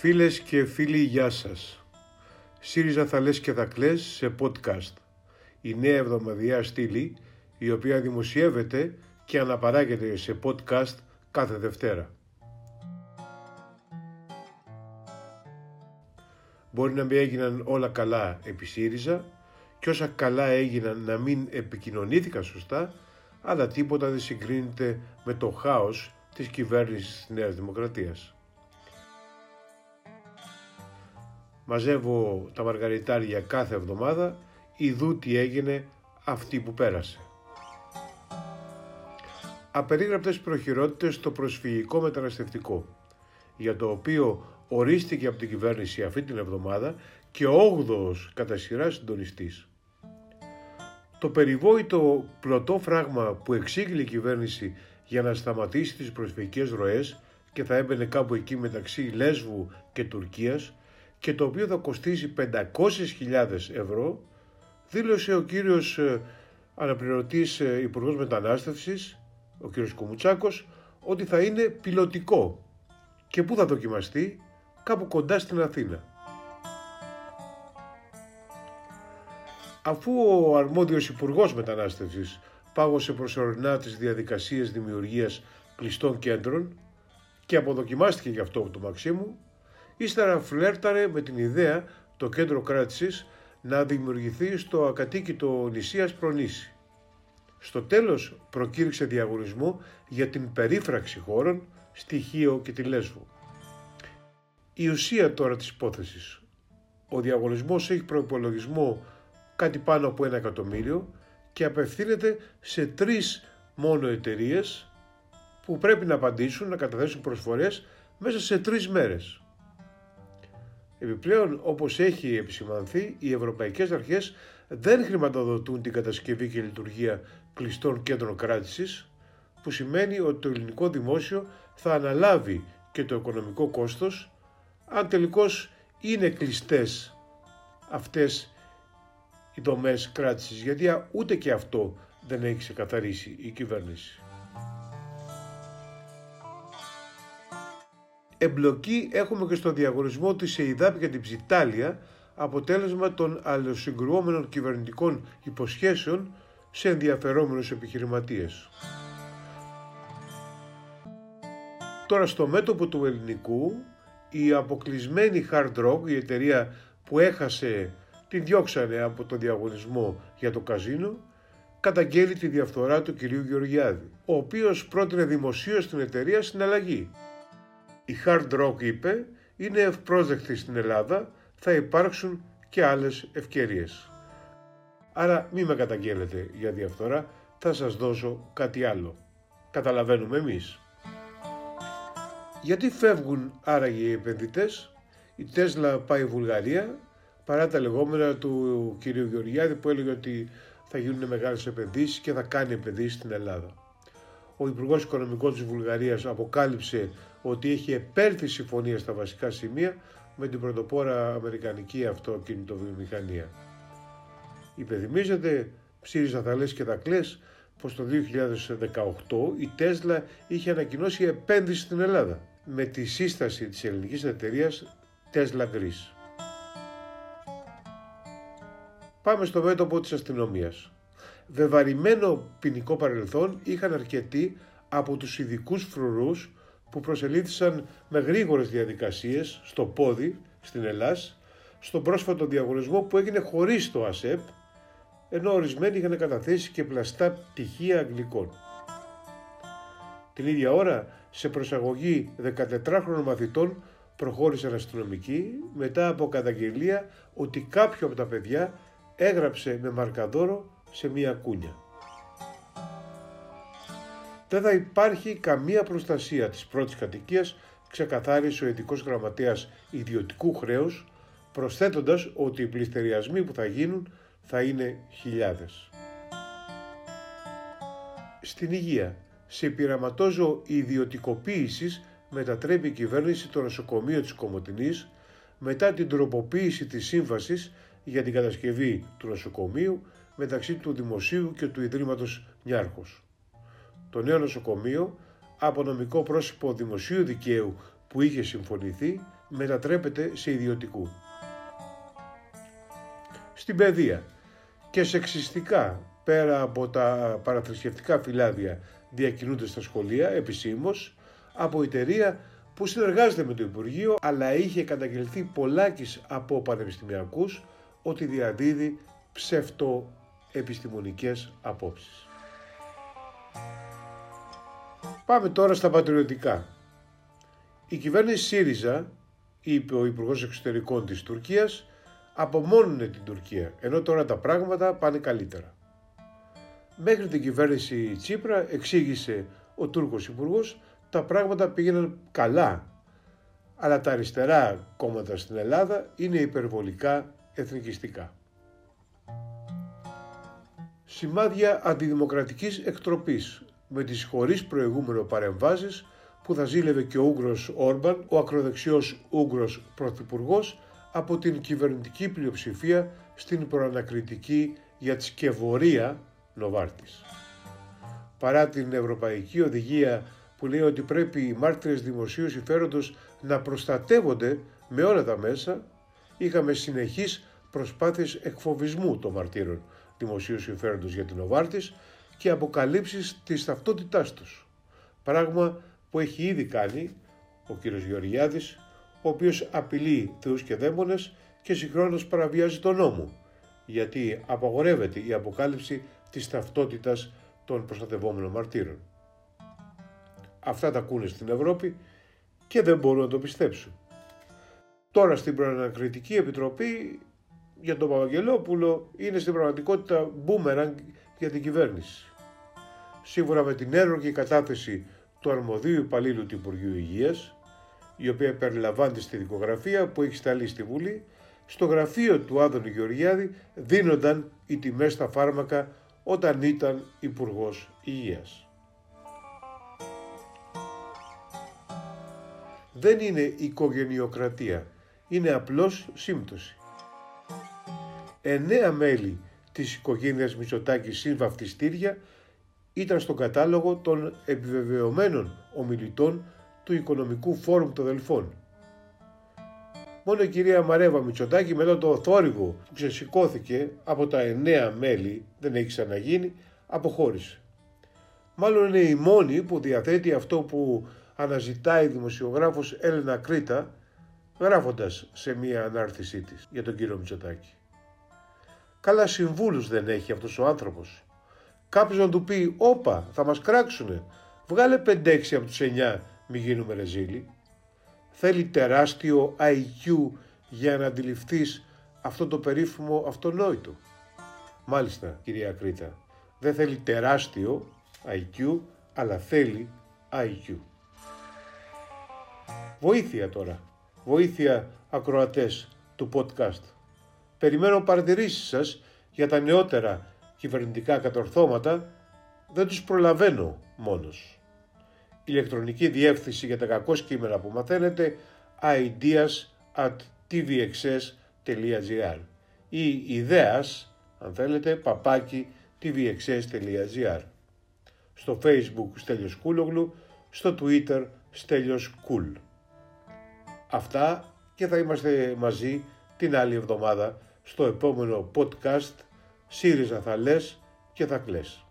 Φίλες και φίλοι, γεια σας. ΣΥΡΙΖΑ θα λες και θα κλαις σε podcast. Η νέα εβδομαδιαία στήλη, η οποία δημοσιεύεται και αναπαράγεται σε podcast κάθε Δευτέρα. Μπορεί να μην έγιναν όλα καλά επί ΣΥΡΙΖΑ και όσα καλά έγιναν να μην επικοινωνήθηκαν σωστά, αλλά τίποτα δεν συγκρίνεται με το χάος της κυβέρνησης της Νέας Δημοκρατίας. Μαζεύω τα μαργαριτάρια κάθε εβδομάδα, ειδού τι έγινε αυτή που πέρασε. Απερίγραπτες προχειρότητες στο προσφυγικό μεταναστευτικό, για το οποίο ορίστηκε από την κυβέρνηση αυτή την εβδομάδα και ο 8ος κατά σειρά συντονιστής. Το περιβόητο πλωτό φράγμα που εξήγηλε η κυβέρνηση για να σταματήσει τις προσφυγικές ροές και θα έμπαινε κάπου εκεί μεταξύ Λέσβου και Τουρκίας και το οποίο θα κοστίσει 500.000 ευρώ, δήλωσε ο κύριος ε, αναπληρωτής ε, Υπουργός Μετανάστευσης, ο κύριος Κουμουτσάκος, ότι θα είναι πιλωτικό και πού θα δοκιμαστεί, κάπου κοντά στην Αθήνα. Αφού ο αρμόδιος Υπουργός Μετανάστευσης πάγωσε προσωρινά τις διαδικασίες δημιουργίας κλειστών κέντρων και αποδοκιμάστηκε γι' αυτό το Μαξίμου, ύστερα φλέρταρε με την ιδέα το κέντρο κράτησης να δημιουργηθεί στο ακατοίκητο νησίας Προνήσι. Στο τέλος προκήρυξε διαγωνισμό για την περίφραξη χώρων στη Χίο και τη Λέσβο. Η ουσία τώρα της υπόθεσης. Ο διαγωνισμός έχει προϋπολογισμό κάτι πάνω από ένα εκατομμύριο και απευθύνεται σε τρεις μόνο εταιρείες που πρέπει να απαντήσουν, να καταθέσουν προσφορές μέσα σε τρεις μέρες. Επιπλέον, όπως έχει επισημανθεί, οι ευρωπαϊκές αρχές δεν χρηματοδοτούν την κατασκευή και λειτουργία κλειστών κέντρων κράτησης, που σημαίνει ότι το ελληνικό δημόσιο θα αναλάβει και το οικονομικό κόστος, αν τελικώς είναι κλειστές αυτές οι δομές κράτησης, γιατί ούτε και αυτό δεν έχει ξεκαθαρίσει η κυβέρνηση. Εμπλοκή έχουμε και στο διαγωνισμό της ΕΙΔΑΠ για την Ψιτάλια, αποτέλεσμα των αλληλοσυγκρουόμενων κυβερνητικών υποσχέσεων σε ενδιαφερόμενους επιχειρηματίες. Τώρα στο μέτωπο του ελληνικού, η αποκλεισμένη Hard Rock, η εταιρεία που έχασε την διώξανε από το διαγωνισμό για το καζίνο, καταγγέλει τη διαφθορά του κυρίου Γεωργιάδη, ο οποίος πρότεινε δημοσίως στην εταιρεία συναλλαγή. Η Hard Rock είπε, είναι ευπρόσδεκτη στην Ελλάδα, θα υπάρξουν και άλλες ευκαιρίες. Άρα μη με καταγγέλλετε για διαφθορά, θα σας δώσω κάτι άλλο. Καταλαβαίνουμε εμείς. Γιατί φεύγουν άραγε οι επενδυτές, η Τέσλα πάει Βουλγαρία, παρά τα λεγόμενα του κυρίου Γεωργιάδη που έλεγε ότι θα γίνουν μεγάλες επενδύσεις και θα κάνει επενδύσεις στην Ελλάδα. Ο Υπουργός Οικονομικών της Βουλγαρίας αποκάλυψε ότι έχει επέλθει συμφωνία στα βασικά σημεία με την πρωτοπόρα αμερικανική αυτοκινητοβιομηχανία. Υπενθυμίζεται, ψήριζα θα λες και θα κλαις, πως το 2018 η Τέσλα είχε ανακοινώσει επένδυση στην Ελλάδα με τη σύσταση της ελληνικής εταιρείας Tesla Greece. Πάμε στο μέτωπο της αστυνομίας. Βεβαρημένο ποινικό παρελθόν είχαν αρκετοί από τους ειδικούς φρουρούς που προσελήθησαν με γρήγορες διαδικασίες στο πόδι στην Ελλάς στον πρόσφατο διαγωνισμό που έγινε χωρίς το ΑΣΕΠ ενώ ορισμένοι είχαν καταθέσει και πλαστά πτυχία αγγλικών. Την ίδια ώρα σε προσαγωγή 14χρονων μαθητών προχώρησαν αστυνομικοί μετά από καταγγελία ότι κάποιο από τα παιδιά έγραψε με μαρκαδόρο σε μία κούνια. Δεν θα υπάρχει καμία προστασία της πρώτης κατοικίας, ξεκαθάρισε ο ειδικός γραμματέας ιδιωτικού χρέους, προσθέτοντας ότι οι πληστεριασμοί που θα γίνουν θα είναι χιλιάδες. Στην υγεία, σε πειραματόζω ιδιωτικοποίησης μετατρέπει η κυβέρνηση το νοσοκομείο της Κομωτινής μετά την τροποποίηση της σύμβασης για την κατασκευή του νοσοκομείου μεταξύ του Δημοσίου και του Ιδρύματος Νιάρχος. Το νέο νοσοκομείο, από νομικό πρόσωπο δημοσίου δικαίου που είχε συμφωνηθεί, μετατρέπεται σε ιδιωτικού. Στην παιδεία και σεξιστικά πέρα από τα παραθρησκευτικά φυλάδια διακινούνται στα σχολεία επισήμως από εταιρεία που συνεργάζεται με το Υπουργείο αλλά είχε καταγγελθεί πολλάκις από πανεπιστημιακούς ότι διαδίδει ψευτοεπιστημονικές απόψεις. Πάμε τώρα στα πατριωτικά. Η κυβέρνηση ΣΥΡΙΖΑ, είπε ο Υπουργός Εξωτερικών της Τουρκίας, απομόνωνε την Τουρκία, ενώ τώρα τα πράγματα πάνε καλύτερα. Μέχρι την κυβέρνηση Τσίπρα, εξήγησε ο Τούρκος Υπουργός, τα πράγματα πήγαιναν καλά, αλλά τα αριστερά κόμματα στην Ελλάδα είναι υπερβολικά εθνικιστικά. Σημάδια αντιδημοκρατικής εκτροπής με τις χωρίς προηγούμενο παρεμβάσεις που θα ζήλευε και ο Ούγγρος Όρμπαν, ο ακροδεξιός Ούγγρος Πρωθυπουργός από την κυβερνητική πλειοψηφία στην προανακριτική για τη σκευωρία Νοβάρτης. Παρά την Ευρωπαϊκή Οδηγία που λέει ότι πρέπει οι μάρτυρες δημοσίου συμφέροντος να προστατεύονται με όλα τα μέσα, είχαμε συνεχείς προσπάθειες εκφοβισμού των μαρτύρων δημοσίου συμφέροντος για την Νοβάρτης και αποκαλύψεις της ταυτότητάς τους. Πράγμα που έχει ήδη κάνει ο κύριος Γεωργιάδης, ο οποίος απειλεί θεούς και δαίμονες και συγχρόνως παραβιάζει τον νόμο, γιατί απαγορεύεται η αποκάλυψη της ταυτότητας των προστατευόμενων μαρτύρων. Αυτά τα ακούνε στην Ευρώπη και δεν μπορούν να το πιστέψουν. Τώρα στην Προανακριτική Επιτροπή για τον Παπαγγελόπουλο είναι στην πραγματικότητα μπούμερανγκ για την κυβέρνηση. Σύμφωνα με την έργη κατάθεση του αρμοδίου υπαλλήλου του Υπουργείου Υγείας, η οποία περιλαμβάνεται στη δικογραφία που έχει σταλεί στη Βουλή, στο γραφείο του Άδωνη Γεωργιάδη δίνονταν οι τιμές στα φάρμακα όταν ήταν υπουργός Υγείας. Δεν είναι οικογενειοκρατία, είναι απλώς σύμπτωση. Εννέα μέλη της οικογένειας Μητσοτάκης συν βαφτιστήρια ήταν στον κατάλογο των επιβεβαιωμένων ομιλητών του Οικονομικού Φόρουμ των Δελφών. Μόνο η κυρία Μαρέβα Μητσοτάκη μετά το θόρυβο που ξεσηκώθηκε από τα εννέα μέλη, δεν έχει ξαναγίνει, αποχώρησε. Μάλλον είναι η μόνη που διαθέτει αυτό που αναζητάει η δημοσιογράφος Έλενα Κρήτα γράφοντας σε μία ανάρτησή της για τον κύριο Μητσοτάκη. Καλά συμβούλους δεν έχει αυτός ο άνθρωπος. Κάποιος να του πει «Όπα, θα μας κράξουνε, βγάλε 5-6 από τους 9, μη γίνουμε ρεζίλοι». Θέλει τεράστιο IQ για να αντιληφθείς αυτό το περίφημο αυτονόητο. Μάλιστα, κυρία Κρήτα, δεν θέλει τεράστιο IQ, αλλά θέλει IQ. Βοήθεια τώρα. Βοήθεια ακροατές του podcast. Περιμένω παρατηρήσεις σας για τα νεότερα κυβερνητικά κατορθώματα. Δεν τους προλαβαίνω μόνος. Ηλεκτρονική διεύθυνση για τα κακό κείμενα που μαθαίνετε ideas at tvxs.gr ή ιδέας, αν θέλετε, παπάκι tvxs.gr Στο facebook Στέλιος Κούλογλου, στο twitter Στέλιος Κούλ. Αυτά και θα είμαστε μαζί την άλλη εβδομάδα στο επόμενο podcast ΣΥΡΙΖΑ θα λες και θα κλαις.